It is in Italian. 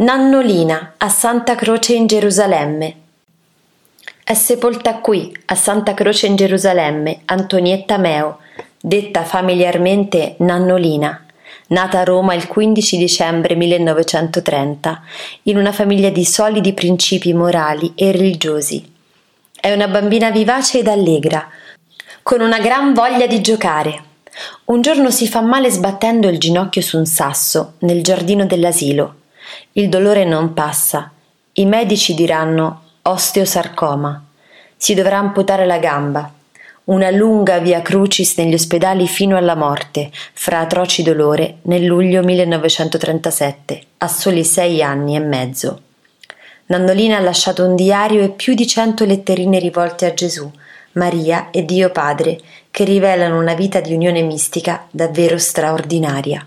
Nannolina a Santa Croce in Gerusalemme. È sepolta qui, a Santa Croce in Gerusalemme, Antonietta Meo, detta familiarmente Nannolina, nata a Roma il 15 dicembre 1930, in una famiglia di solidi principi morali e religiosi. È una bambina vivace ed allegra, con una gran voglia di giocare. Un giorno si fa male sbattendo il ginocchio su un sasso nel giardino dell'asilo il dolore non passa. I medici diranno osteosarcoma. Si dovrà amputare la gamba. Una lunga via crucis negli ospedali fino alla morte, fra atroci dolore, nel luglio 1937, a soli sei anni e mezzo. Nannolina ha lasciato un diario e più di cento letterine rivolte a Gesù, Maria e Dio Padre, che rivelano una vita di unione mistica davvero straordinaria.